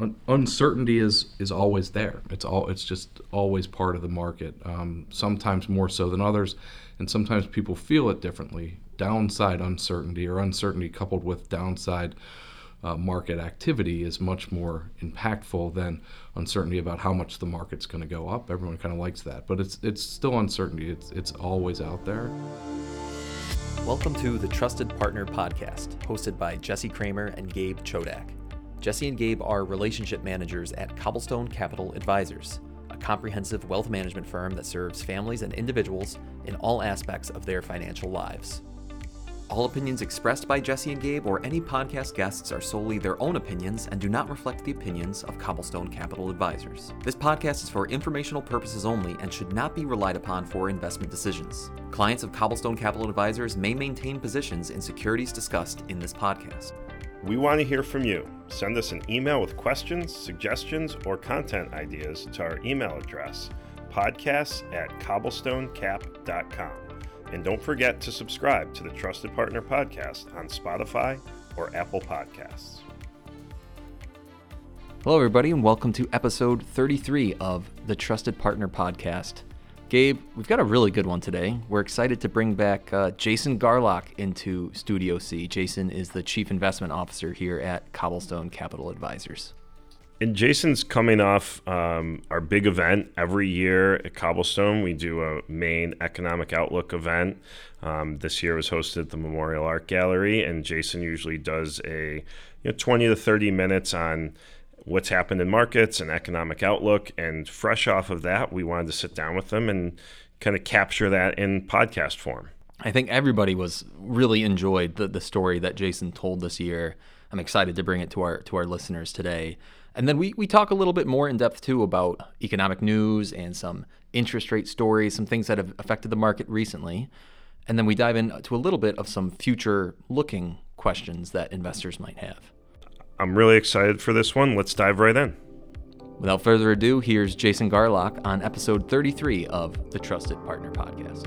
un- uncertainty is is always there. It's all it's just always part of the market. Um, sometimes more so than others, and sometimes people feel it differently. Downside uncertainty or uncertainty coupled with downside uh, market activity is much more impactful than uncertainty about how much the market's going to go up. Everyone kind of likes that, but it's it's still uncertainty. It's it's always out there. Welcome to the Trusted Partner Podcast, hosted by Jesse Kramer and Gabe Chodak. Jesse and Gabe are relationship managers at Cobblestone Capital Advisors, a comprehensive wealth management firm that serves families and individuals in all aspects of their financial lives. All opinions expressed by Jesse and Gabe or any podcast guests are solely their own opinions and do not reflect the opinions of Cobblestone Capital Advisors. This podcast is for informational purposes only and should not be relied upon for investment decisions. Clients of Cobblestone Capital Advisors may maintain positions in securities discussed in this podcast. We want to hear from you. Send us an email with questions, suggestions, or content ideas to our email address podcasts at cobblestonecap.com. And don't forget to subscribe to the Trusted Partner Podcast on Spotify or Apple Podcasts. Hello, everybody, and welcome to episode 33 of the Trusted Partner Podcast. Gabe, we've got a really good one today. We're excited to bring back uh, Jason Garlock into Studio C. Jason is the Chief Investment Officer here at Cobblestone Capital Advisors. And Jason's coming off um, our big event every year at Cobblestone. We do a main Economic Outlook event. Um, this year was hosted at the Memorial Art Gallery, and Jason usually does a you know 20 to 30 minutes on what's happened in markets and economic outlook. And fresh off of that, we wanted to sit down with them and kind of capture that in podcast form. I think everybody was really enjoyed the, the story that Jason told this year. I'm excited to bring it to our to our listeners today. And then we, we talk a little bit more in depth too about economic news and some interest rate stories, some things that have affected the market recently. And then we dive into a little bit of some future looking questions that investors might have. I'm really excited for this one. Let's dive right in. Without further ado, here's Jason Garlock on episode 33 of the Trusted Partner Podcast.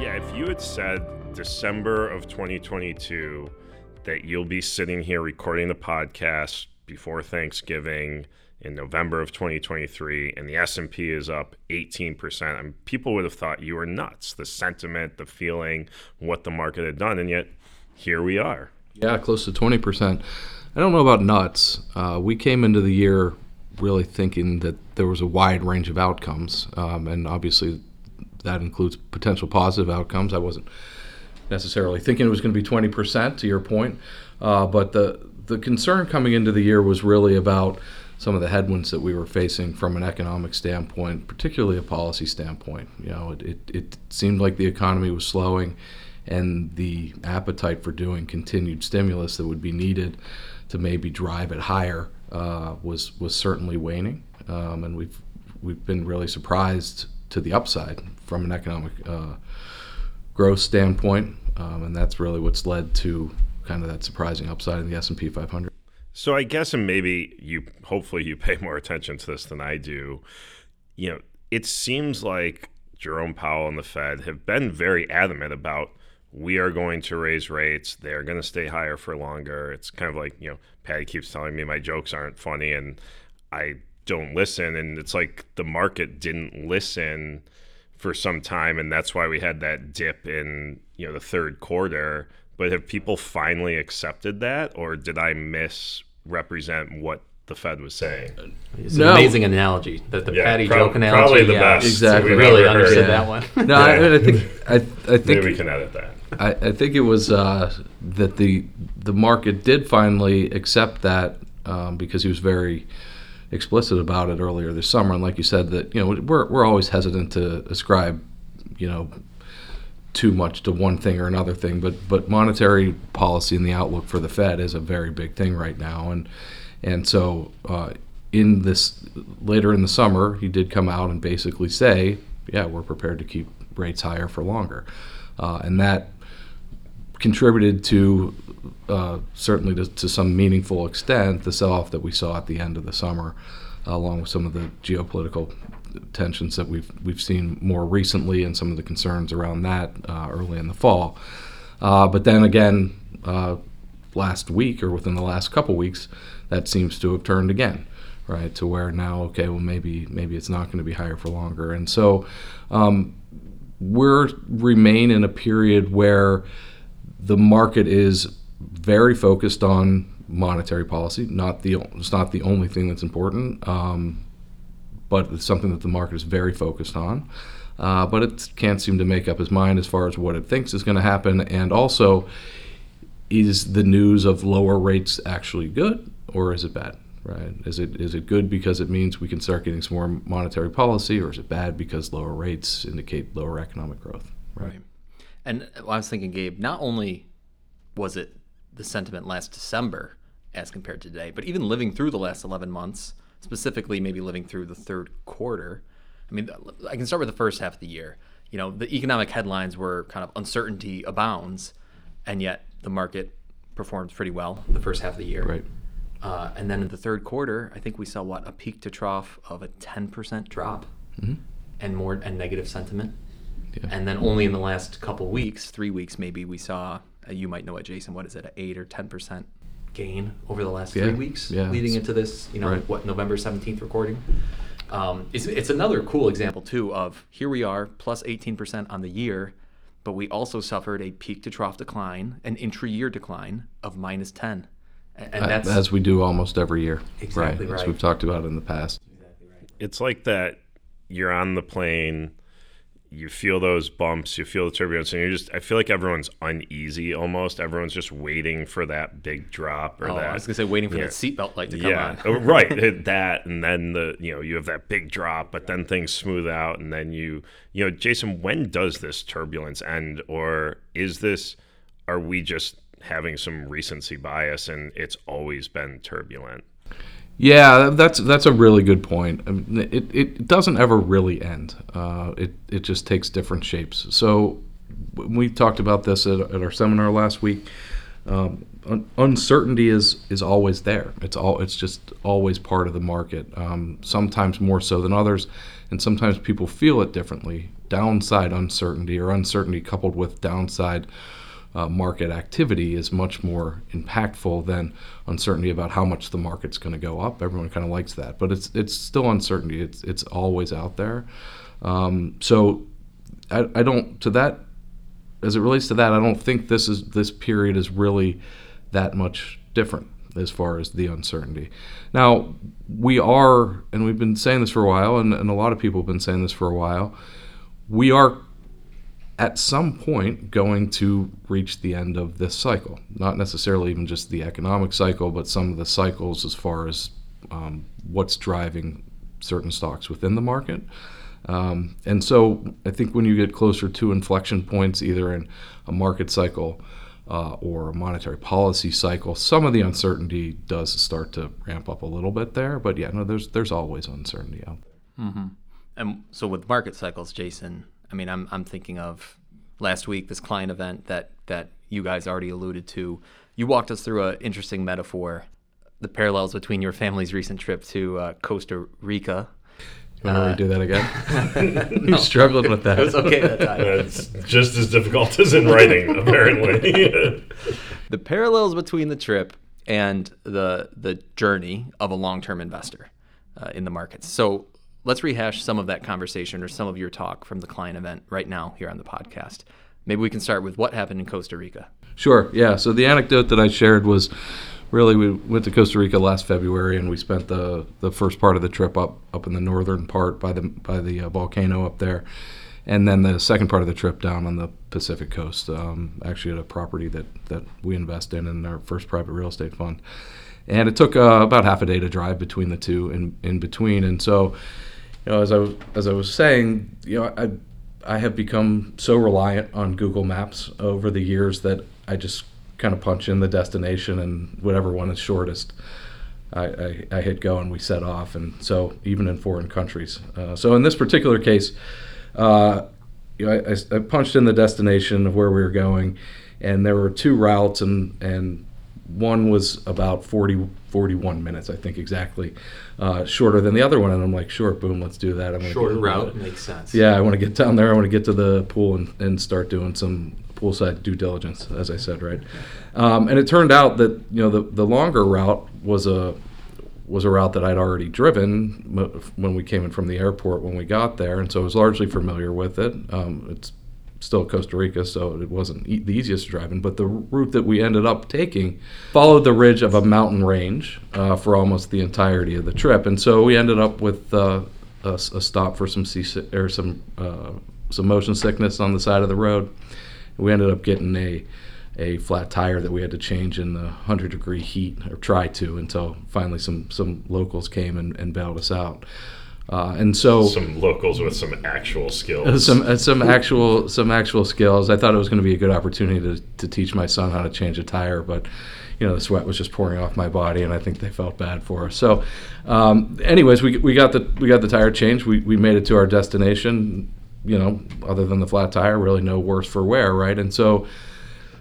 Yeah, if you had said December of 2022 that you'll be sitting here recording the podcast before Thanksgiving in November of 2023 and the S&P is up 18%. I mean, people would have thought you were nuts. The sentiment, the feeling, what the market had done and yet here we are. Yeah, close to 20%. I don't know about nuts. Uh, we came into the year really thinking that there was a wide range of outcomes, um, and obviously that includes potential positive outcomes. I wasn't necessarily thinking it was going to be 20%, to your point. Uh, but the, the concern coming into the year was really about some of the headwinds that we were facing from an economic standpoint, particularly a policy standpoint. You know, it, it, it seemed like the economy was slowing, and the appetite for doing continued stimulus that would be needed to maybe drive it higher uh, was was certainly waning. Um, and we've we've been really surprised to the upside from an economic uh, growth standpoint, um, and that's really what's led to kind of that surprising upside in the S&P 500. So I guess, and maybe you, hopefully, you pay more attention to this than I do. You know, it seems like Jerome Powell and the Fed have been very adamant about we are going to raise rates. They're going to stay higher for longer. It's kind of like you know, Patty keeps telling me my jokes aren't funny, and I don't listen. And it's like the market didn't listen for some time, and that's why we had that dip in you know the third quarter. But have people finally accepted that, or did I misrepresent what the Fed was saying? It's an amazing analogy. The, the Yeah, Patty prob- joke analogy. probably the yeah, best Exactly. we've Really ever heard. understood that one. No, I, I think I, I think Maybe we can edit that. I, I think it was uh, that the the market did finally accept that um, because he was very explicit about it earlier this summer. And like you said, that you know we're we're always hesitant to ascribe you know too much to one thing or another thing, but but monetary policy and the outlook for the Fed is a very big thing right now, and and so uh, in this later in the summer, he did come out and basically say, yeah, we're prepared to keep rates higher for longer, uh, and that contributed to uh, certainly to, to some meaningful extent the sell-off that we saw at the end of the summer, along with some of the geopolitical tensions that we've we've seen more recently and some of the concerns around that uh, early in the fall. Uh, but then again, uh, last week or within the last couple weeks, that seems to have turned again, right? To where now, okay, well maybe maybe it's not going to be higher for longer, and so um, we're remain in a period where the market is very focused on monetary policy. Not the it's not the only thing that's important, um, but it's something that the market is very focused on. Uh, but it can't seem to make up his mind as far as what it thinks is going to happen, and also is the news of lower rates actually good or is it bad? Right? Is it is it good because it means we can start getting some more monetary policy, or is it bad because lower rates indicate lower economic growth? Right. right. And I was thinking, Gabe, not only was it the sentiment last December as compared to today, but even living through the last 11 months, specifically maybe living through the third quarter. I mean, I can start with the first half of the year. You know, the economic headlines were kind of uncertainty abounds, and yet the market performed pretty well the first half of the year. Right. Uh, and then in the third quarter, I think we saw what a peak to trough of a 10% drop, mm-hmm. and more and negative sentiment. Yeah. And then only in the last couple weeks, three weeks maybe, we saw. Uh, you might know it, Jason. What is it? An eight or 10% gain over the last yeah. three weeks, yeah. leading into this. You know, right. what November 17th recording. Um, it's, it's another cool example too of here we are plus 18% on the year but we also suffered a peak to trough decline, an intra-year decline of minus 10. And that's as we do almost every year. Exactly right. right. As we've talked about in the past. Exactly right. It's like that you're on the plane you feel those bumps, you feel the turbulence, and you're just. I feel like everyone's uneasy almost. Everyone's just waiting for that big drop or oh, that. I was gonna say waiting for yeah. that seatbelt light to come yeah. on. Oh, right, that, and then the you know you have that big drop, but then things smooth out, and then you you know Jason, when does this turbulence end, or is this? Are we just having some recency bias, and it's always been turbulent? Yeah, that's that's a really good point. I mean, it, it doesn't ever really end. Uh, it it just takes different shapes. So we talked about this at, at our seminar last week. Um, un- uncertainty is is always there. It's all it's just always part of the market. Um, sometimes more so than others, and sometimes people feel it differently. Downside uncertainty or uncertainty coupled with downside uh, market activity is much more impactful than uncertainty about how much the market's going to go up. Everyone kind of likes that, but it's it's still uncertainty. It's it's always out there. Um, so I, I don't to that as it relates to that. I don't think this is this period is really that much different as far as the uncertainty. Now we are, and we've been saying this for a while, and, and a lot of people have been saying this for a while. We are at some point going to reach the end of this cycle. Not necessarily even just the economic cycle, but some of the cycles as far as um, what's driving certain stocks within the market. Um, and so I think when you get closer to inflection points, either in a market cycle uh, or a monetary policy cycle, some of the uncertainty does start to ramp up a little bit there. But yeah, no, there's there's always uncertainty out there. Mm-hmm. And so with market cycles, Jason, I mean, I'm I'm thinking of last week this client event that that you guys already alluded to. You walked us through an interesting metaphor, the parallels between your family's recent trip to uh, Costa Rica. You want to redo that again? no. You struggled with that. It was okay that time. It's just as difficult as in writing, apparently. the parallels between the trip and the the journey of a long term investor uh, in the markets. So let's rehash some of that conversation or some of your talk from the client event right now here on the podcast. Maybe we can start with what happened in Costa Rica. Sure. Yeah. So the anecdote that I shared was really we went to Costa Rica last February and we spent the the first part of the trip up up in the northern part by the by the uh, volcano up there, and then the second part of the trip down on the Pacific coast, um, actually at a property that that we invest in in our first private real estate fund, and it took uh, about half a day to drive between the two in in between, and so you know, as I was as I was saying, you know, I I have become so reliant on Google Maps over the years that I just kind of punch in the destination and whatever one is shortest. I, I, I, hit go and we set off, and so even in foreign countries. Uh, so in this particular case, uh, you know, I, I, punched in the destination of where we were going, and there were two routes, and and one was about 40, 41 minutes, I think exactly, uh, shorter than the other one. And I'm like, sure, boom, let's do that. I'm Shorter route makes sense. Yeah, I want to get down there. I want to get to the pool and, and start doing some poolside due diligence, as I said, right? Um, and it turned out that you know the the longer route was a was a route that I'd already driven when we came in from the airport when we got there, and so I was largely familiar with it. Um, it's still Costa Rica, so it wasn't e- the easiest driving. But the route that we ended up taking followed the ridge of a mountain range uh, for almost the entirety of the trip, and so we ended up with uh, a, a, stop for some sea or some uh, some motion sickness on the side of the road. We ended up getting a a flat tire that we had to change in the 100 degree heat or try to until finally some some locals came and, and bailed us out. Uh, and so some locals with some actual skills. Some uh, some actual some actual skills. I thought it was going to be a good opportunity to, to teach my son how to change a tire, but you know the sweat was just pouring off my body, and I think they felt bad for us. So, um, anyways, we, we got the we got the tire changed. We, we made it to our destination. You know, other than the flat tire, really no worse for wear, right? And so,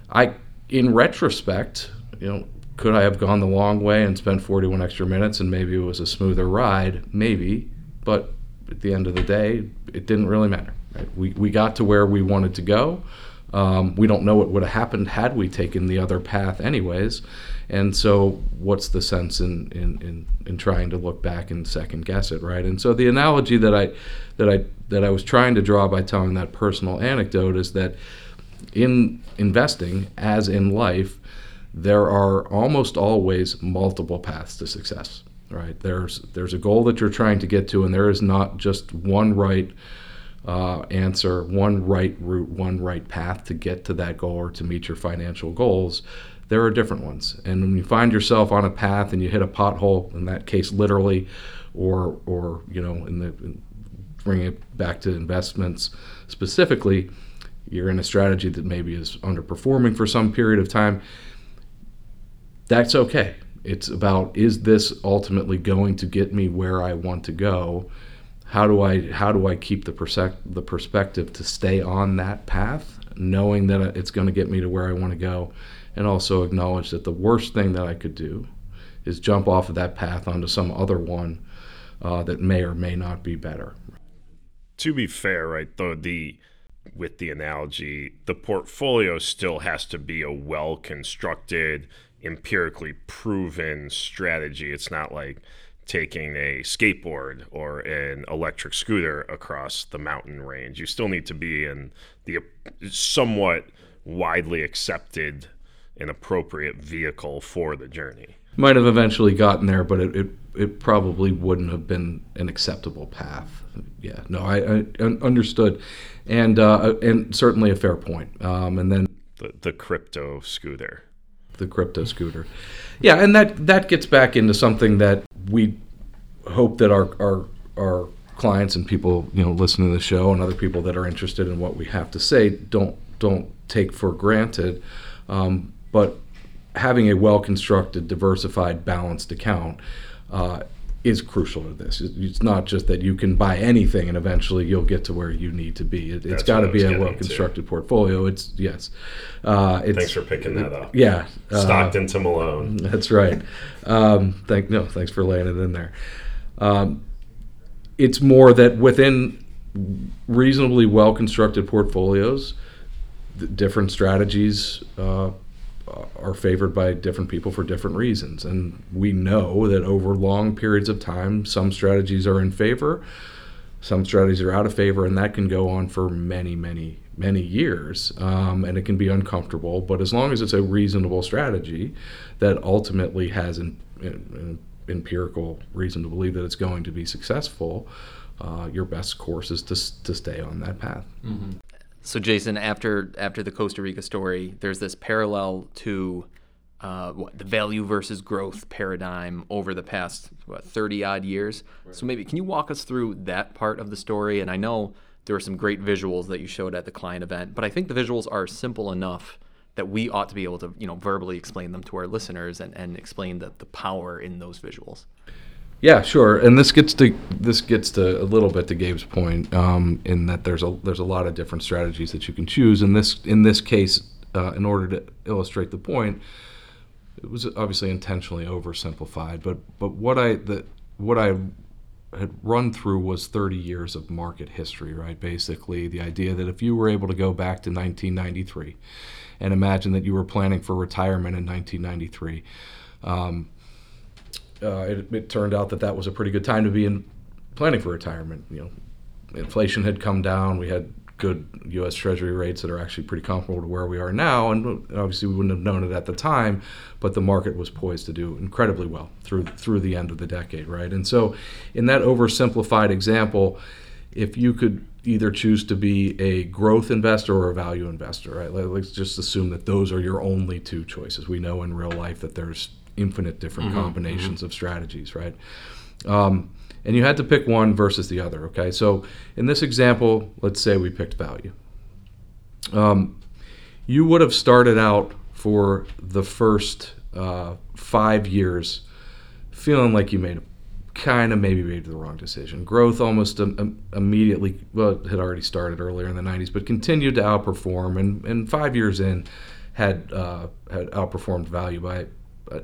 I in retrospect, you know, could I have gone the long way and spent 41 extra minutes, and maybe it was a smoother ride? Maybe but at the end of the day, it didn't really matter. Right? We, we got to where we wanted to go. Um, we don't know what would have happened had we taken the other path, anyways. And so, what's the sense in, in, in, in trying to look back and second guess it, right? And so, the analogy that I that I that I was trying to draw by telling that personal anecdote is that in investing, as in life, there are almost always multiple paths to success right? There's there's a goal that you're trying to get to, and there is not just one right uh, answer, one right route, one right path to get to that goal or to meet your financial goals. There are different ones, and when you find yourself on a path and you hit a pothole, in that case, literally, or or you know, in the in it back to investments specifically, you're in a strategy that maybe is underperforming for some period of time. That's okay it's about is this ultimately going to get me where I want to go? How do I how do I keep the persec- the perspective to stay on that path, knowing that it's going to get me to where I want to go, and also acknowledge that the worst thing that I could do is jump off of that path onto some other one uh, that may or may not be better. To be fair, right though the with the analogy, the portfolio still has to be a well constructed empirically proven strategy. It's not like taking a skateboard or an electric scooter across the mountain range. You still need to be in the somewhat widely accepted and appropriate vehicle for the journey. Might have eventually gotten there, but it, it, it probably wouldn't have been an acceptable path. Yeah, no, I, I understood, and uh, and certainly a fair point. Um, and then the, the crypto scooter the crypto scooter. Yeah, and that that gets back into something that we hope that our our our clients and people you know listening to the show and other people that are interested in what we have to say don't don't take for granted. Um, but having a well constructed, diversified, balanced account uh, is crucial to this. It's not just that you can buy anything and eventually you'll get to where you need to be. It, has got to be a well constructed portfolio. It's yes. Uh, it's, thanks for picking that up. Yeah, uh, Stockton to Malone. That's right. Um, thank no, thanks for laying it in there. Um, it's more that within reasonably well constructed portfolios, different strategies. Uh, are favored by different people for different reasons. And we know that over long periods of time, some strategies are in favor, some strategies are out of favor, and that can go on for many, many, many years. Um, and it can be uncomfortable. But as long as it's a reasonable strategy that ultimately has an, an empirical reason to believe that it's going to be successful, uh, your best course is to, to stay on that path. Mm-hmm. So Jason, after after the Costa Rica story, there's this parallel to uh, what, the value versus growth paradigm over the past what, 30 odd years. Right. So maybe can you walk us through that part of the story? And I know there were some great visuals that you showed at the client event, but I think the visuals are simple enough that we ought to be able to you know verbally explain them to our listeners and, and explain the, the power in those visuals. Yeah, sure. And this gets to this gets to a little bit to Gabe's point um, in that there's a there's a lot of different strategies that you can choose. In this in this case, uh, in order to illustrate the point, it was obviously intentionally oversimplified. But but what I the what I had run through was 30 years of market history, right? Basically, the idea that if you were able to go back to 1993 and imagine that you were planning for retirement in 1993, um, uh, it, it, turned out that that was a pretty good time to be in planning for retirement. You know, inflation had come down. We had good U.S. Treasury rates that are actually pretty comparable to where we are now, and obviously we wouldn't have known it at the time, but the market was poised to do incredibly well through through the end of the decade, right? And so, in that oversimplified example, if you could either choose to be a growth investor or a value investor, right? Let's just assume that those are your only two choices. We know in real life that there's infinite different mm-hmm, combinations mm-hmm. of strategies, right? Um, and you had to pick one versus the other. Okay, so in this example, let's say we picked value. Um, you would have started out for the first uh, five years feeling like you made a kind of maybe made the wrong decision. Growth almost um, immediately, well, it had already started earlier in the 90s, but continued to outperform. And, and five years in, had uh, had outperformed value by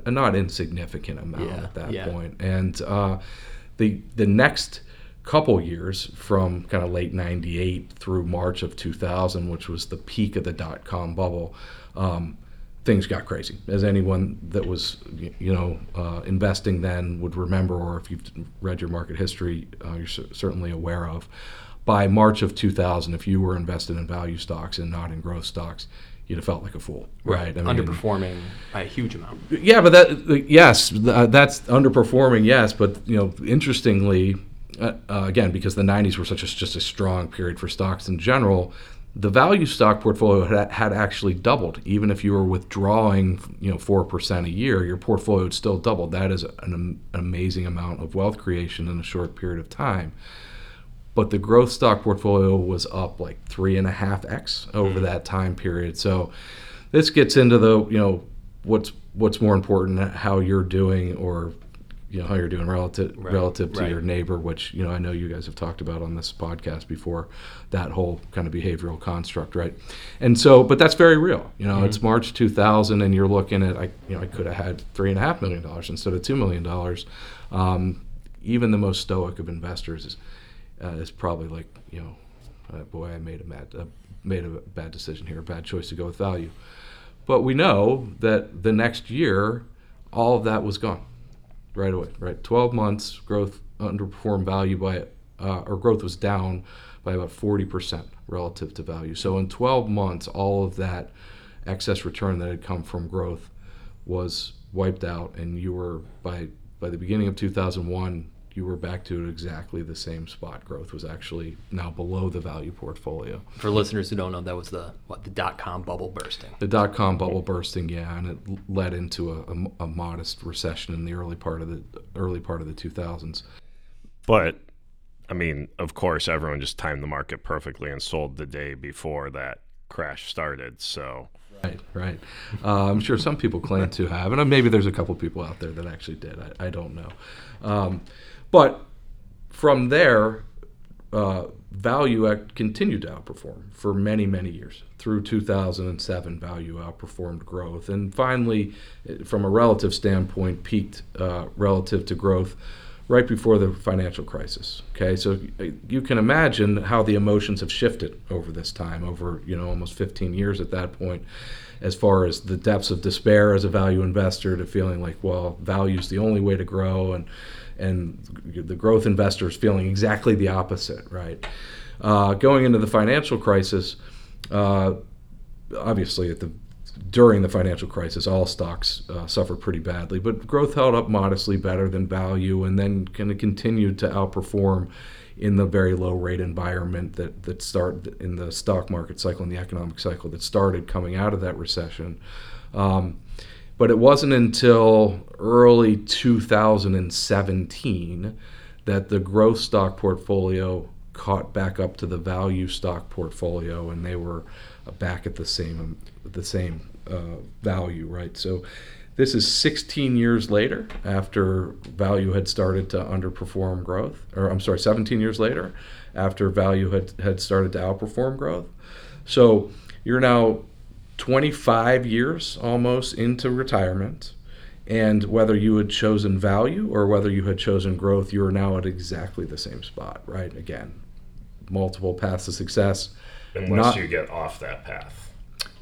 a, not insignificant amount yeah, at that yeah. point. And uh, the the next couple years from kind of late 98 through march of 2000 which was the peak of the dot-com bubble um, things got crazy as anyone that was you know uh, investing then would remember or if you've read your market history uh, you're certainly aware of by march of 2000 if you were invested in value stocks and not in growth stocks you'd have felt like a fool, right? I mean, underperforming by a huge amount. Yeah, but that yes, that's underperforming. Yes, but you know, interestingly, uh, uh, again, because the '90s were such a, just a strong period for stocks in general, the value stock portfolio had, had actually doubled. Even if you were withdrawing, you know, four percent a year, your portfolio had still doubled. That is an, an amazing amount of wealth creation in a short period of time but the growth stock portfolio was up like three and a half x over mm that time period. So this gets into the you know what's what's more important, how you're doing, or you know how you're doing relative right. relative to right. your neighbor, which you know I know you guys have talked about on this podcast before, that whole kind of behavioral construct, right? And so, but that's very real. You know, mm-hmm. it's March 2000, and you're looking at I you know I could have had three and a half million dollars instead of two million dollars. Um, even the most stoic of investors is uh, is probably like you know, uh, boy, I made a bad uh, made a bad decision here, a bad choice to go with value. But we know that the next year, all of that was gone right away. Right, 12 months growth underperformed value by, uh, or growth was down by about 40% relative to value. So in 12 months, all of that excess return that had come from growth was wiped out, and you were by by the beginning of 2001 you were back to exactly the same spot. Growth was actually now below the value portfolio. For listeners who don't know, that was the what the dot com bubble bursting. The dot com bubble bursting, yeah, and it led into a, a, a modest recession in the early part of the early part of the 2000s. But I mean, of course, everyone just timed the market perfectly and sold the day before that crash started. So. Right, right. Uh, I'm sure some people claim to have, and maybe there's a couple people out there that actually did. I, I don't know. Um, but from there, uh, value continued to outperform for many, many years. Through 2007, value outperformed growth. And finally, from a relative standpoint, peaked uh, relative to growth right before the financial crisis. Okay, so you can imagine how the emotions have shifted over this time, over you know almost 15 years at that point, as far as the depths of despair as a value investor to feeling like, well, value is the only way to grow, and and the growth investors feeling exactly the opposite, right? Uh, going into the financial crisis, uh, obviously at the during the financial crisis, all stocks uh, suffered pretty badly, but growth held up modestly better than value, and then kind of continued to outperform in the very low rate environment that that started in the stock market cycle and the economic cycle that started coming out of that recession. Um, but it wasn't until early 2017 that the growth stock portfolio caught back up to the value stock portfolio, and they were back at the same the same uh, value, right? So this is 16 years later after value had started to underperform growth, or I'm sorry, 17 years later after value had, had started to outperform growth. So you're now 25 years almost into retirement And whether you had chosen value or whether you had chosen growth, you are now at exactly the same spot, right? Again, multiple paths to success. Unless Not- you get off that path.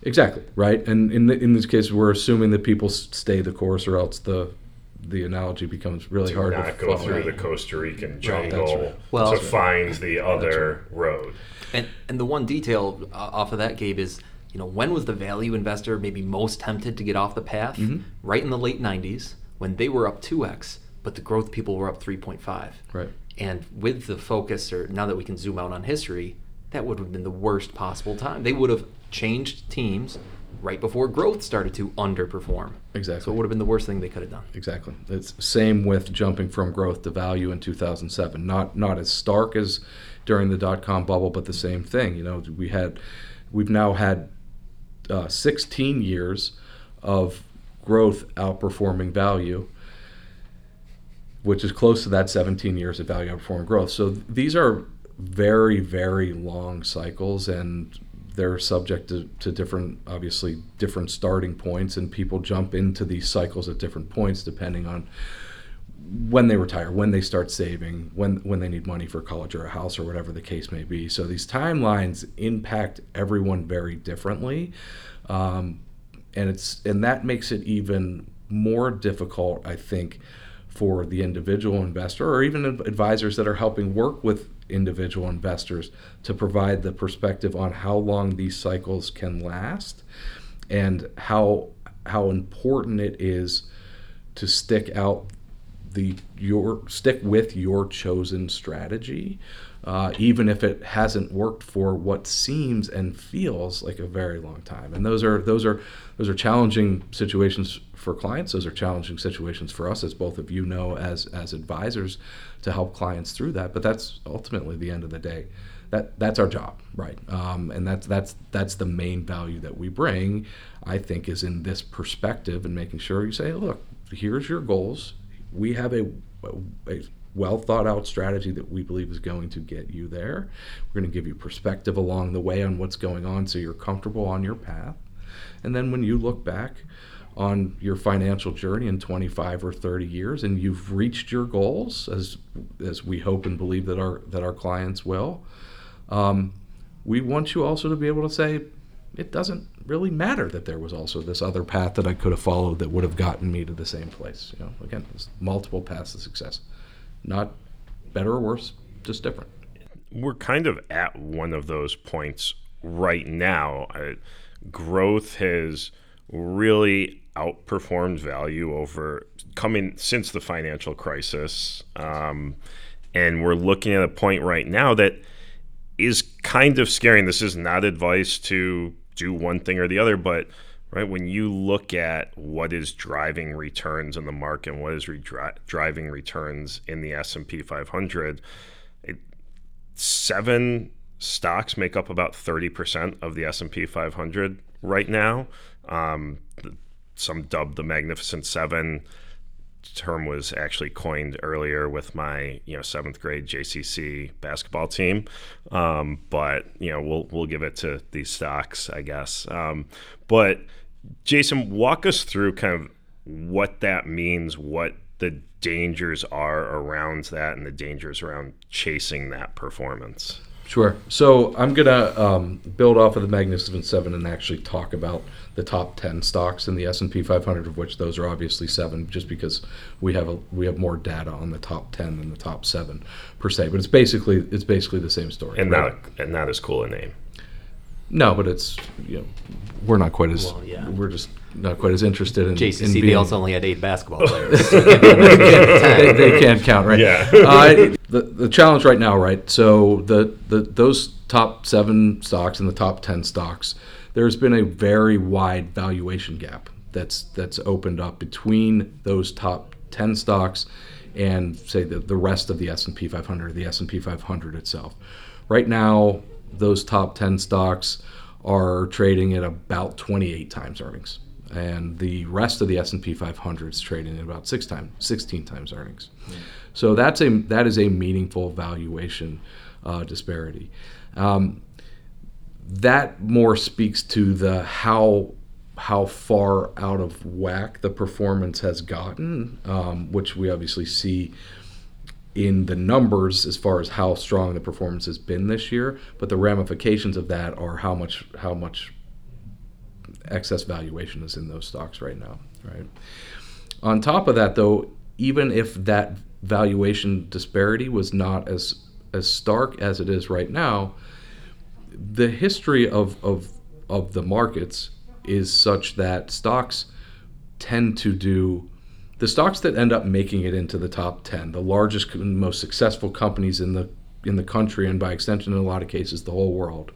Exactly right, and in the, in this case, we're assuming that people stay the course, or else the the analogy becomes really Do hard not to go follow. through the Costa Rican jungle right. Well- to find the other road. And and the one detail uh, off of that, Gabe, is you know when was the value investor maybe most tempted to get off the path? Mm-hmm. Right in the late '90s when they were up 2x, but the growth people were up 3.5. Right. And with the focus, or now that we can zoom out on history, that would have been the worst possible time. They would have changed teams right before growth started to underperform. Exactly. So it would have been the worst thing they could have done. Exactly. It's same with jumping from growth to value in 2007. Not not as stark as during the dot com bubble, but the same thing. You know, we had we've now had uh, 16 years of growth outperforming value, which is close to that 17 years of value outperforming growth. So these are very very long cycles and they're subject to, to different obviously different starting points and people jump into these cycles at different points depending on when they retire when they start saving when when they need money for college or a house or whatever the case may be. So these timelines impact everyone very differently. Um, and it's and that makes it even more difficult i think for the individual investor or even advisors that are helping work with individual investors to provide the perspective on how long these cycles can last and how how important it is to stick out the your stick with your chosen strategy uh, even if it hasn't worked for what seems and feels like a very long time. And those are those are those are challenging situations for clients. Those are challenging situations for us as both of you know as as advisors to help clients through that. But that's ultimately the end of the day. That that's our job right? Um, and that's that's that's the main value that we bring i think is in this perspective and making sure you say look here's your goals we have a, a well thought out strategy that we believe is going to get you there. We're going to give you perspective along the way on what's going on so you're comfortable on your path. And then when you look back on your financial journey in 25 or 30 years and you've reached your goals as as we hope and believe that our that our clients will um, we want you also to be able to say it doesn't really matter that there was also this other path that I could have followed that would have gotten me to the same place. You know, again, multiple paths to success, not better or worse, just different. We're kind of at one of those points right now. Uh, growth has really outperformed value over coming since the financial crisis. Um, and we're looking at a point right now that is kind of scary. And this is not advice to do one thing or the other, but right when you look at what is driving returns in the market and what is re- dri- driving returns in the S&P 500, it, seven stocks make up about 30% of the S&P 500 right now. Um, some dubbed the Magnificent Seven term was actually coined earlier with my you know seventh grade JCC basketball team, um, but you know we'll we'll give it to these stocks, I guess. Um, but Jason, walk us through kind of what that means, what the dangers are around that, and the dangers around chasing that performance. Sure. So I'm gonna um, build off of the Magnificent Seven and actually talk about the top ten stocks in the S&P 500, of which those are obviously seven, just because we have a we have more data on the top ten than the top seven per se. But it's basically it's basically the same story. And right? not and not as cool a name. No, but it's you know we're not quite as Well, yeah. we're just not quite as interested in JCC, in they being- also only had eight basketball players. So it can't be- it can't be 10. they, they can't count, right? Yeah. uh, the the challenge right now, right? So the, the those top seven stocks and the top ten stocks, there's been a very wide valuation gap that's that's opened up between those top ten stocks and say the, the rest of the S&P 500, the S&P 500 itself. Right now, those top 10 stocks are trading at about 28 times earnings and the rest of the S&P 500 is trading at about six times, 16 times earnings. So that's a that is a meaningful valuation uh, disparity. Um, that more speaks to the how how far out of whack the performance has gotten, um, which we obviously see in the numbers as far as how strong the performance has been this year. But the ramifications of that are how much how much excess valuation is in those stocks right now, right? On top of that, though, even if that valuation disparity was not as as stark as it is right now, the history of of of the markets is such that stocks tend to do the stocks that end up making it into the top 10 the largest and most successful companies in the in the country and by extension in a lot of cases the whole world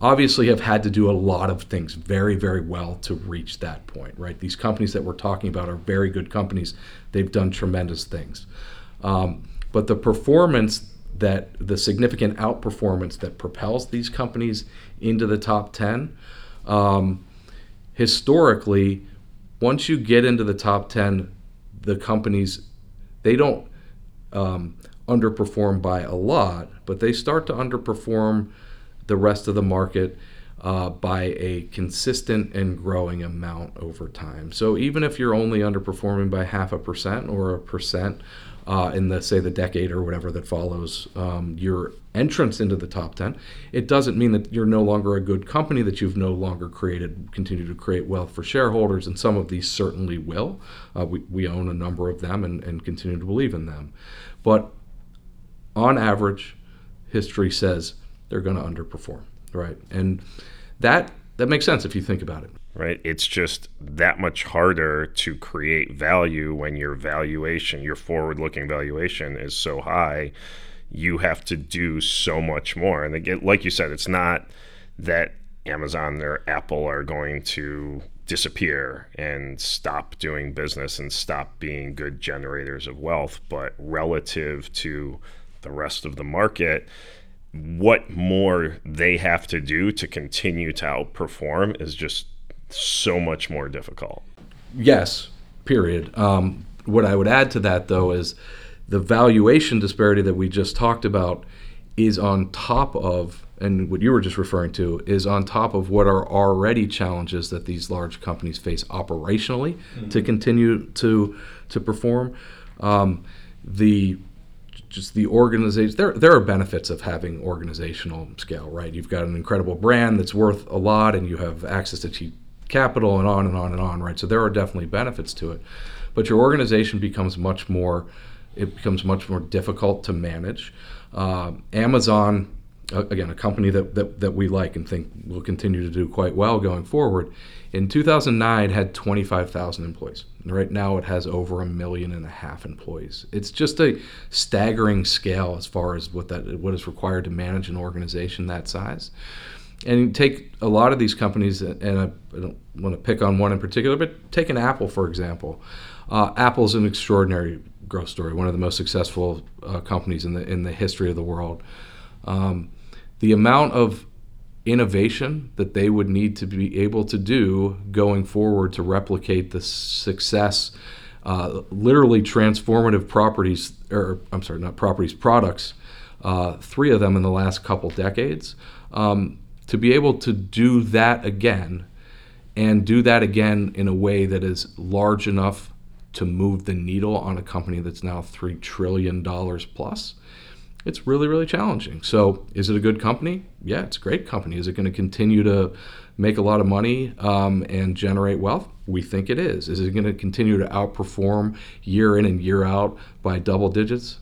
obviously have had to do a lot of things very very well to reach that point right? These companies that we're talking about are very good companies. They've done tremendous things. Um, but the performance that the significant outperformance that propels these companies into the top 10 um, historically, once you get into the top 10, the companies, they don't um, underperform by a lot, but they start to underperform the rest of the market uh, by a consistent and growing amount over time. So even if you're only underperforming by half a percent or a percent, uh, in the say the decade or whatever that follows um, your entrance into the top 10 it doesn't mean that you're no longer a good company that you've no longer created continue to create wealth for shareholders and some of these certainly will. Uh, we, we own a number of them and, and continue to believe in them. But on average history says they're going to underperform right? And that that makes sense if you think about it right? It's just that much harder to create value when your valuation, your forward looking valuation is so high. You have to do so much more. And again, like you said, it's not that Amazon or Apple are going to disappear and stop doing business and stop being good generators of wealth, but relative to the rest of the market, what more they have to do to continue to outperform is just so much more difficult. Yes, period. Um, what I would add to that, though, is the valuation disparity that we just talked about is on top of, and what you were just referring to, is on top of what are already challenges that these large companies face operationally mm-hmm. to continue to to perform. Um, the just the organization there there are benefits of having organizational scale right you've got an incredible brand that's worth a lot and you have access to cheap capital and on and on and on, right? So there are definitely benefits to it, but your organization becomes much more it becomes much more difficult to manage. Uh, Amazon, again, a company that, that, that we like and think will continue to do quite well going forward, in 2009 had 25,000 employees. Right now it has over a million and a half employees. It's just a staggering scale as far as what that what is required to manage an organization that size and take a lot of these companies, and I, don't want to pick on one in particular, but take an Apple for example. Uh, Apple's an extraordinary growth story, one of the most successful uh, companies in the in the history of the world. Um, the amount of innovation that they would need to be able to do going forward to replicate the success, uh, literally transformative properties, or I'm sorry, not properties, products, uh, three of them in the last couple decades. Um, to be able to do that again and do that again in a way that is large enough to move the needle on a company that's now $3 trillion plus, it's really, really challenging. So, is it a good company? Yeah, it's a great company. Is it going to continue to make a lot of money um, and generate wealth? We think it is. Is it going to continue to outperform year in and year out by double digits?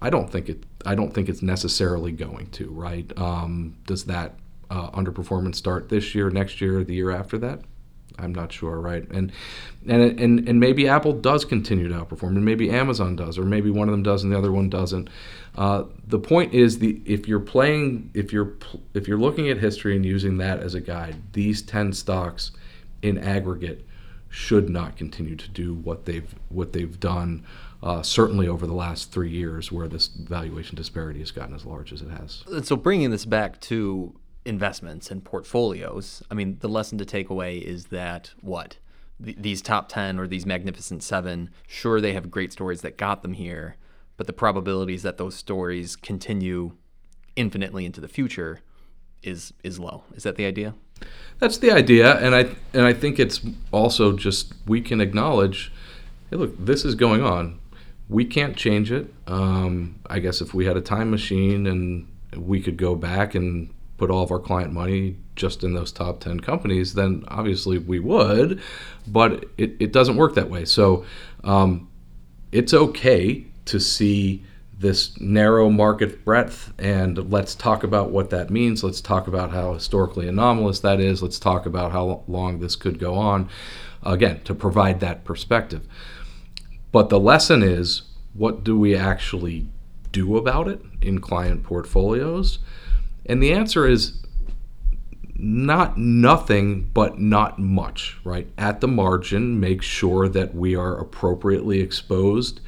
I don't think it. I don't think it's necessarily going to. Right? Um, does that uh, underperformance start this year, next year, the year after that? I'm not sure, right? And and and and maybe Apple does continue to outperform, and maybe Amazon does, or maybe one of them does and the other one doesn't. Uh, the point is, the if you're playing, if you're if you're looking at history and using that as a guide, these ten stocks in aggregate should not continue to do what they've what they've done. Uh, certainly over the last three years, where this valuation disparity has gotten as large as it has. So, bringing this back to investments and portfolios, I mean, the lesson to take away is that what? Th- these top 10 or these magnificent seven, sure, they have great stories that got them here, but the probabilities that those stories continue infinitely into the future is is low. Is that the idea? That's the idea, and I and I think it's also just we can acknowledge, hey, look, this is going on. We can't change it. Um, I guess if we had a time machine and we could go back and put all of our client money just in those top 10 companies, then obviously we would, but it, it doesn't work that way. So um, it's okay to see this narrow market breadth and let's talk about what that means. Let's talk about how historically anomalous that is. Let's talk about how long this could go on. Again, to provide that perspective. But the lesson is what do we actually do about it in client portfolios? And the answer is not nothing, but not much, right? At the margin, make sure that we are appropriately exposed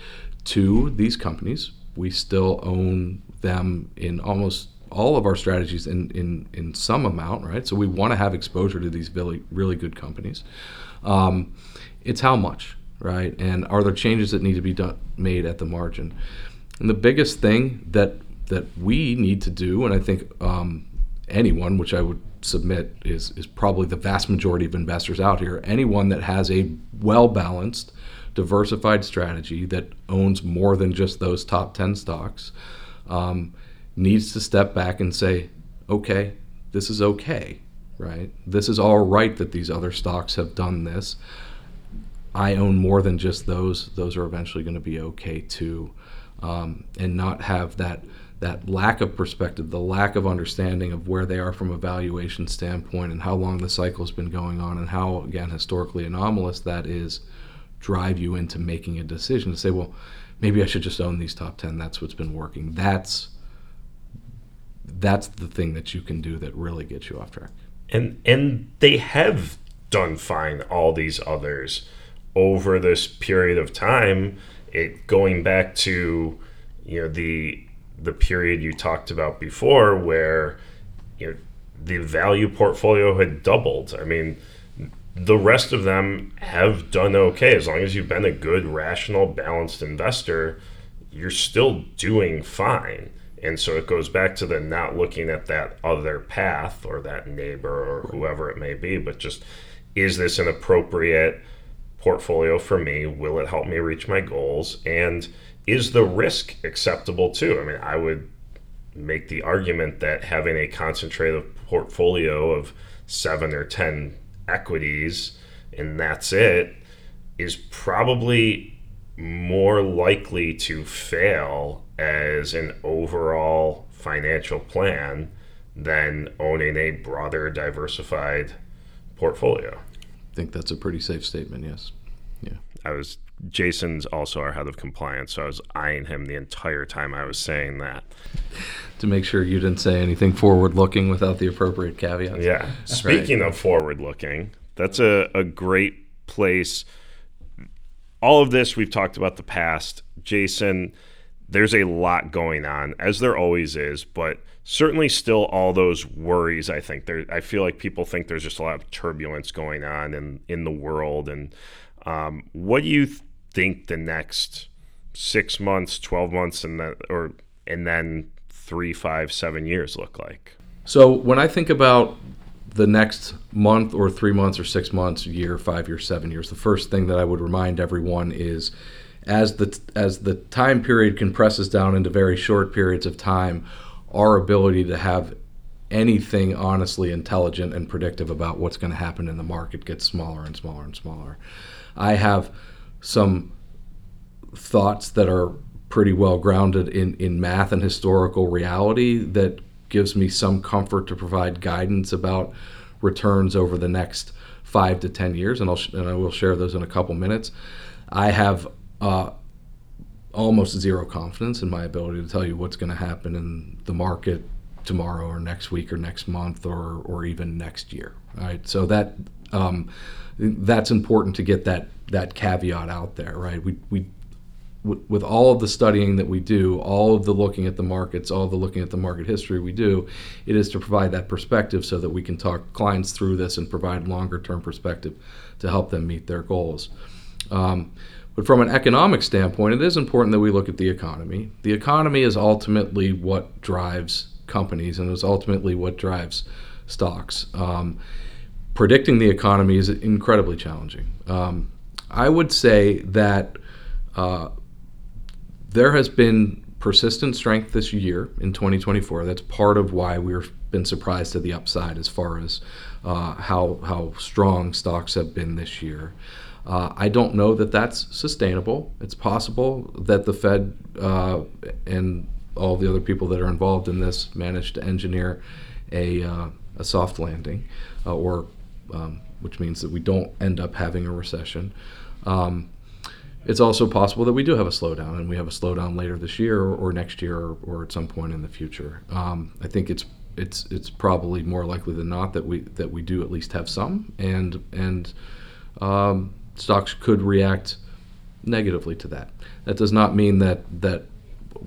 to these companies. We still own them in almost all of our strategies in, in, in some amount, right? So we want to have exposure to these really, really good companies. Um, it's how much, right? And are there changes that need to be done, made at the margin? And the biggest thing that that we need to do, and I think um, anyone, which I would submit is is probably the vast majority of investors out here, anyone that has a well balanced, diversified strategy that owns more than just those top ten stocks, um, needs to step back and say, okay, this is okay, right? This is all right that these other stocks have done this. I own more than just those. Those are eventually going to be okay too um, and not have that that lack of perspective, the lack of understanding of where they are from a valuation standpoint and how long the cycle's been going on and how again historically anomalous that is drive you into making a decision to say, well, maybe I should just own these top 10. That's what's been working. That's that's the thing that you can do that really gets you off track. And and they have done fine all these others over this period of time it going back to you know the the period you talked about before where you know the value portfolio had doubled. I mean, the rest of them have done okay as long as you've been a good, rational, balanced investor. You're still doing fine. And so it goes back to the not looking at that other path or that neighbor or whoever it may be, but just is this an appropriate portfolio for me? Will it help me reach my goals? And is the risk acceptable too? I mean, I would make the argument that having a concentrated portfolio of seven or 10 equities and that's it is probably more likely to fail as an overall financial plan than owning a broader diversified portfolio. I think that's a pretty safe statement, yes. Yeah. I was Jason's also our head of compliance, so I was eyeing him the entire time I was saying that. To make sure you didn't say anything forward looking without the appropriate caveats. Yeah. Speaking right. of forward looking, that's a, a great place. All of this, we've talked about the past. Jason, there's a lot going on, as there always is, but certainly still all those worries. I think there, I feel like people think there's just a lot of turbulence going on in, in the world. And um, what do you think the next six months, twelve months, and then or and then three, five, seven years look like? So when I think about the next month or three months or six months, year, five years, seven years, the first thing that I would remind everyone is as the as the time period compresses down into very short periods of time, our ability to have anything honestly intelligent and predictive about what's going to happen in the market gets smaller and smaller and smaller. I have some thoughts that are pretty well grounded in, in math and historical reality that gives me some comfort to provide guidance about returns over the next five to ten years, and I'll and I will share those in a couple minutes. I have uh, almost zero confidence in my ability to tell you what's going to happen in the market tomorrow or next week or next month or or even next year. Right, so that um, that's important to get that that caveat out there, right? We we with all of the studying that we do, all of the looking at the markets, all the looking at the market history we do, it is to provide that perspective so that we can talk clients through this and provide longer term perspective to help them meet their goals. Um, but from an economic standpoint, it is important that we look at the economy. The economy is ultimately what drives companies and is ultimately what drives stocks. Um, predicting the economy is incredibly challenging. Um, I would say that uh, there has been persistent strength this year in 2024. That's part of why we've been surprised to the upside as far as uh, how how strong stocks have been this year. Uh, I don't know that that's sustainable. It's possible that the Fed uh, and all the other people that are involved in this managed to engineer a, uh, a soft landing, uh, or um, which means that we don't end up having a recession. Um, it's also possible that we do have a slowdown, and we have a slowdown later this year or, or next year or, or, at some point in the future. Um, I think it's it's it's probably more likely than not that we that we do at least have some, and and um, stocks could react negatively to that. That does not mean that that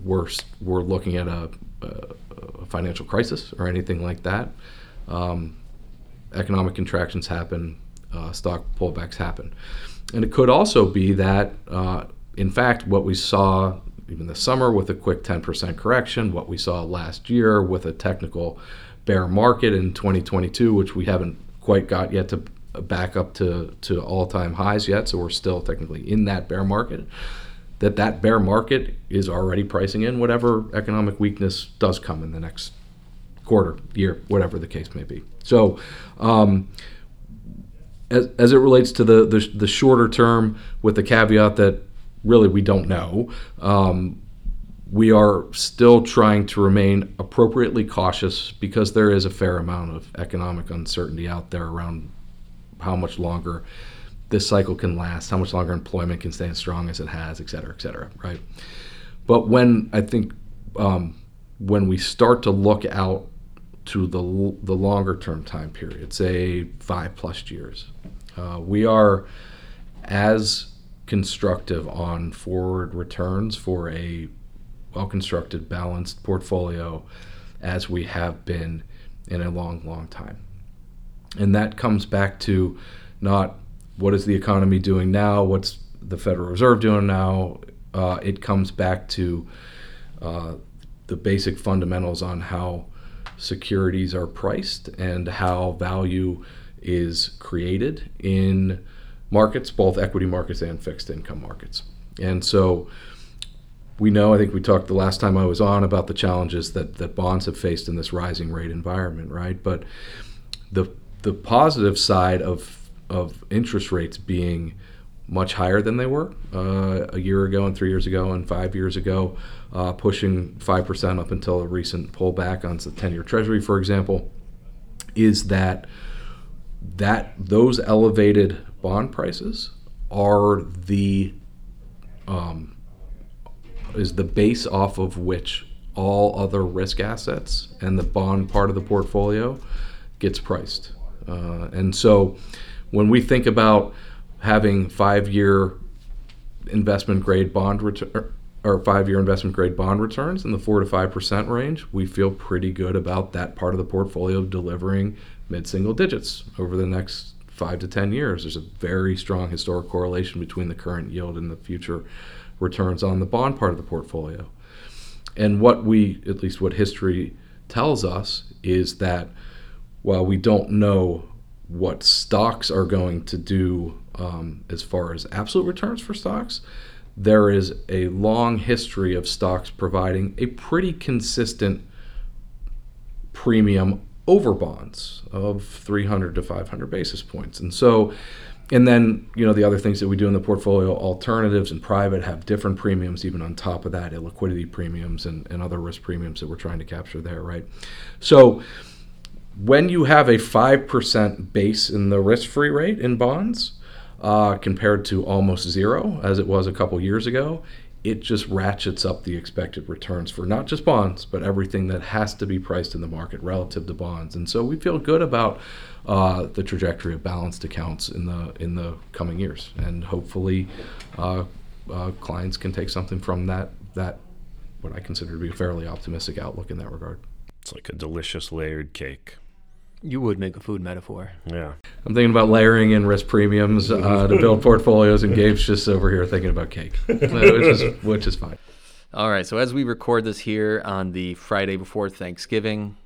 we're we're looking at a, a financial crisis or anything like that. Um, economic contractions happen, uh, stock pullbacks happen, and it could also be that, uh, in fact, what we saw even this summer with a quick 10% correction, what we saw last year with a technical bear market in 2022, which we haven't quite got yet to back up to, to all-time highs yet, so we're still technically in that bear market. That that bear market is already pricing in whatever economic weakness does come in the next quarter, year, whatever the case may be. So, um, as, as it relates to the, the, the shorter term, with the caveat that really we don't know. Um, we are still trying to remain appropriately cautious because there is a fair amount of economic uncertainty out there around how much longer this cycle can last, how much longer employment can stay as strong as it has, et cetera, et cetera, right? But when I think um, when we start to look out to the, the longer term time period, say five plus years, uh, we are as constructive on forward returns for a well constructed, balanced portfolio as we have been in a long, long time. And that comes back to not what is the economy doing now, what's the Federal Reserve doing now. Uh, it comes back to uh, the basic fundamentals on how securities are priced and how value is created in markets, both equity markets and fixed income markets. And so we know, I think we talked the last time I was on about the challenges that, that bonds have faced in this rising rate environment, right? But the, the positive side of, of interest rates being much higher than they were uh, a year ago and three years ago and five years ago, uh, pushing 5% up until a recent pullback on the 10 year treasury, for example, is that that those elevated bond prices are the um, is the base off of which all other risk assets and the bond part of the portfolio gets priced. Uh, and so when we think about having five year investment grade bond return or five year investment grade bond returns in the four to five percent range, we feel pretty good about that part of the portfolio delivering mid single digits over the next five to 10 years. There's a very strong historic correlation between the current yield and the future returns on the bond part of the portfolio. And what we, at least what history tells us, is that while we don't know what stocks are going to do um, as far as absolute returns for stocks, there is a long history of stocks providing a pretty consistent premium over bonds of 300 to 500 basis points. And so, and then, you know, the other things that we do in the portfolio, alternatives and private have different premiums, even on top of that, illiquidity premiums and, and other risk premiums that we're trying to capture there, right? So, when you have a 5% base in the risk free rate in bonds, uh, compared to almost zero as it was a couple years ago, it just ratchets up the expected returns for not just bonds, but everything that has to be priced in the market relative to bonds. And so we feel good about uh, the trajectory of balanced accounts in the in the coming years, and hopefully, uh, uh, clients can take something from that that what I consider to be a fairly optimistic outlook in that regard. It's like a delicious layered cake. You would make a food metaphor. Yeah. I'm thinking about layering in risk premiums uh, to build portfolios, and Gabe's just over here thinking about cake, which is which is fine. All right. So as we record this here on the Friday before Thanksgiving,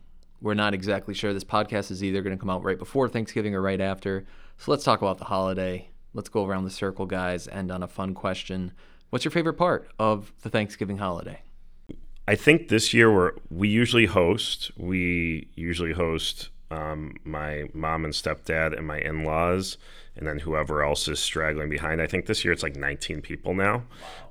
we're not exactly sure. This podcast is either going to come out right before Thanksgiving or right after. So let's talk about the holiday. Let's go around the circle, guys, end on a fun question. What's your favorite part of the Thanksgiving holiday? I think this year we're we usually host. We usually host um, my mom and stepdad and my in laws, and then whoever else is straggling behind. I think this year it's like 19 people now.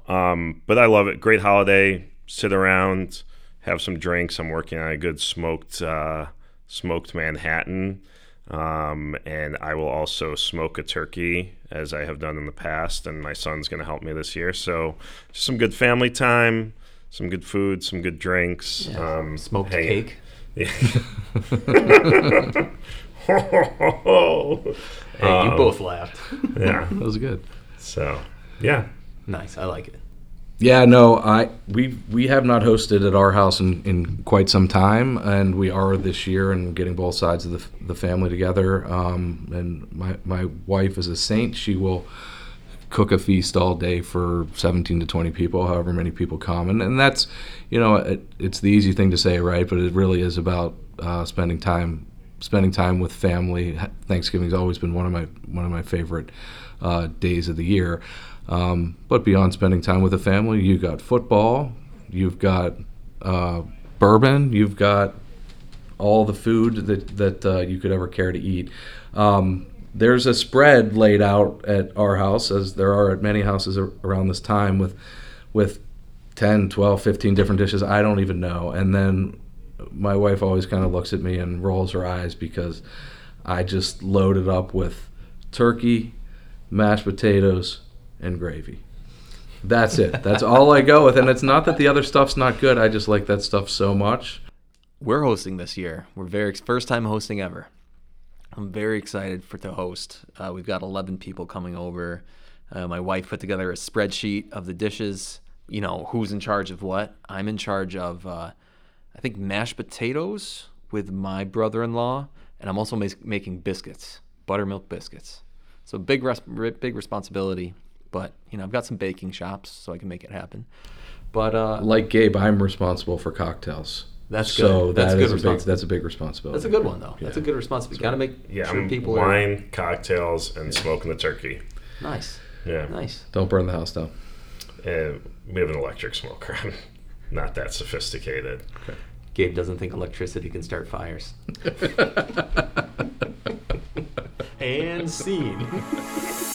Um, but I love it. Great holiday. Sit around, have some drinks. I'm working on a good smoked uh, smoked Manhattan. Um, and I will also smoke a turkey as I have done in the past, and my son's going to help me this year. So, just some good family time, some good food, some good drinks. Yeah. Um, Smoked hang- cake. Yeah. Hey, you both laughed. yeah. That was good. So, yeah. nice. I like it. Yeah, no, I we we have not hosted at our house in, in quite some time, and we are this year, and getting both sides of the, the family together. Um, and my my wife is a saint; she will cook a feast all day for 17 to 20 people, however many people come, and and that's you know it, it's the easy thing to say, right? But it really is about uh, spending time spending time with family. Thanksgiving's always been one of my one of my favorite uh, days of the year. Um, but beyond spending time with the family, you've got football, you've got uh, bourbon, you've got all the food that that uh, you could ever care to eat. Um, there's a spread laid out at our house, as there are at many houses around this time, with with 10, 12, 15 different dishes. I don't even know. And then my wife always kind of looks at me and rolls her eyes because I just load it up with turkey, mashed potatoes, and gravy. That's it. That's all I go with. And it's not that the other stuff's not good. I just like that stuff so much. We're hosting this year. We're very first time hosting ever. I'm very excited for to host. Uh, we've got 11 people coming over. Uh, my wife put together a spreadsheet of the dishes. You know who's in charge of what. I'm in charge of, uh, I think, mashed potatoes with my brother-in-law, and I'm also mas- making biscuits, buttermilk biscuits. So big, res- big responsibility. But you know, I've got some baking shops, so I can make it happen. But uh, Like Gabe, I'm responsible for cocktails. That's so good. That's that good is a big responsibility. that's a big responsibility. that's a good one, though. That's a good responsibility. Got to make Yeah, sure I'm people are wine, cocktails, and smoking the turkey. nice. Yeah. Nice. Don't burn the house down. And we have an electric smoker. I'm not that sophisticated. Gabe doesn't think electricity can start fires. and scene.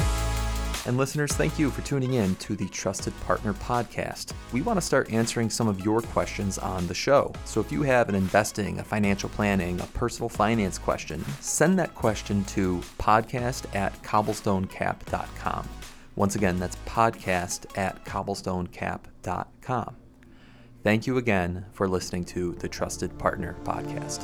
And listeners, thank you for tuning in to the Trusted Partner Podcast. We want to start answering some of your questions on the show. So if you have an investing, a financial planning, a personal finance question, send that question to podcast at cobblestonecap.com. Once again, that's podcast at cobblestonecap.com. Thank you again for listening to the Trusted Partner Podcast.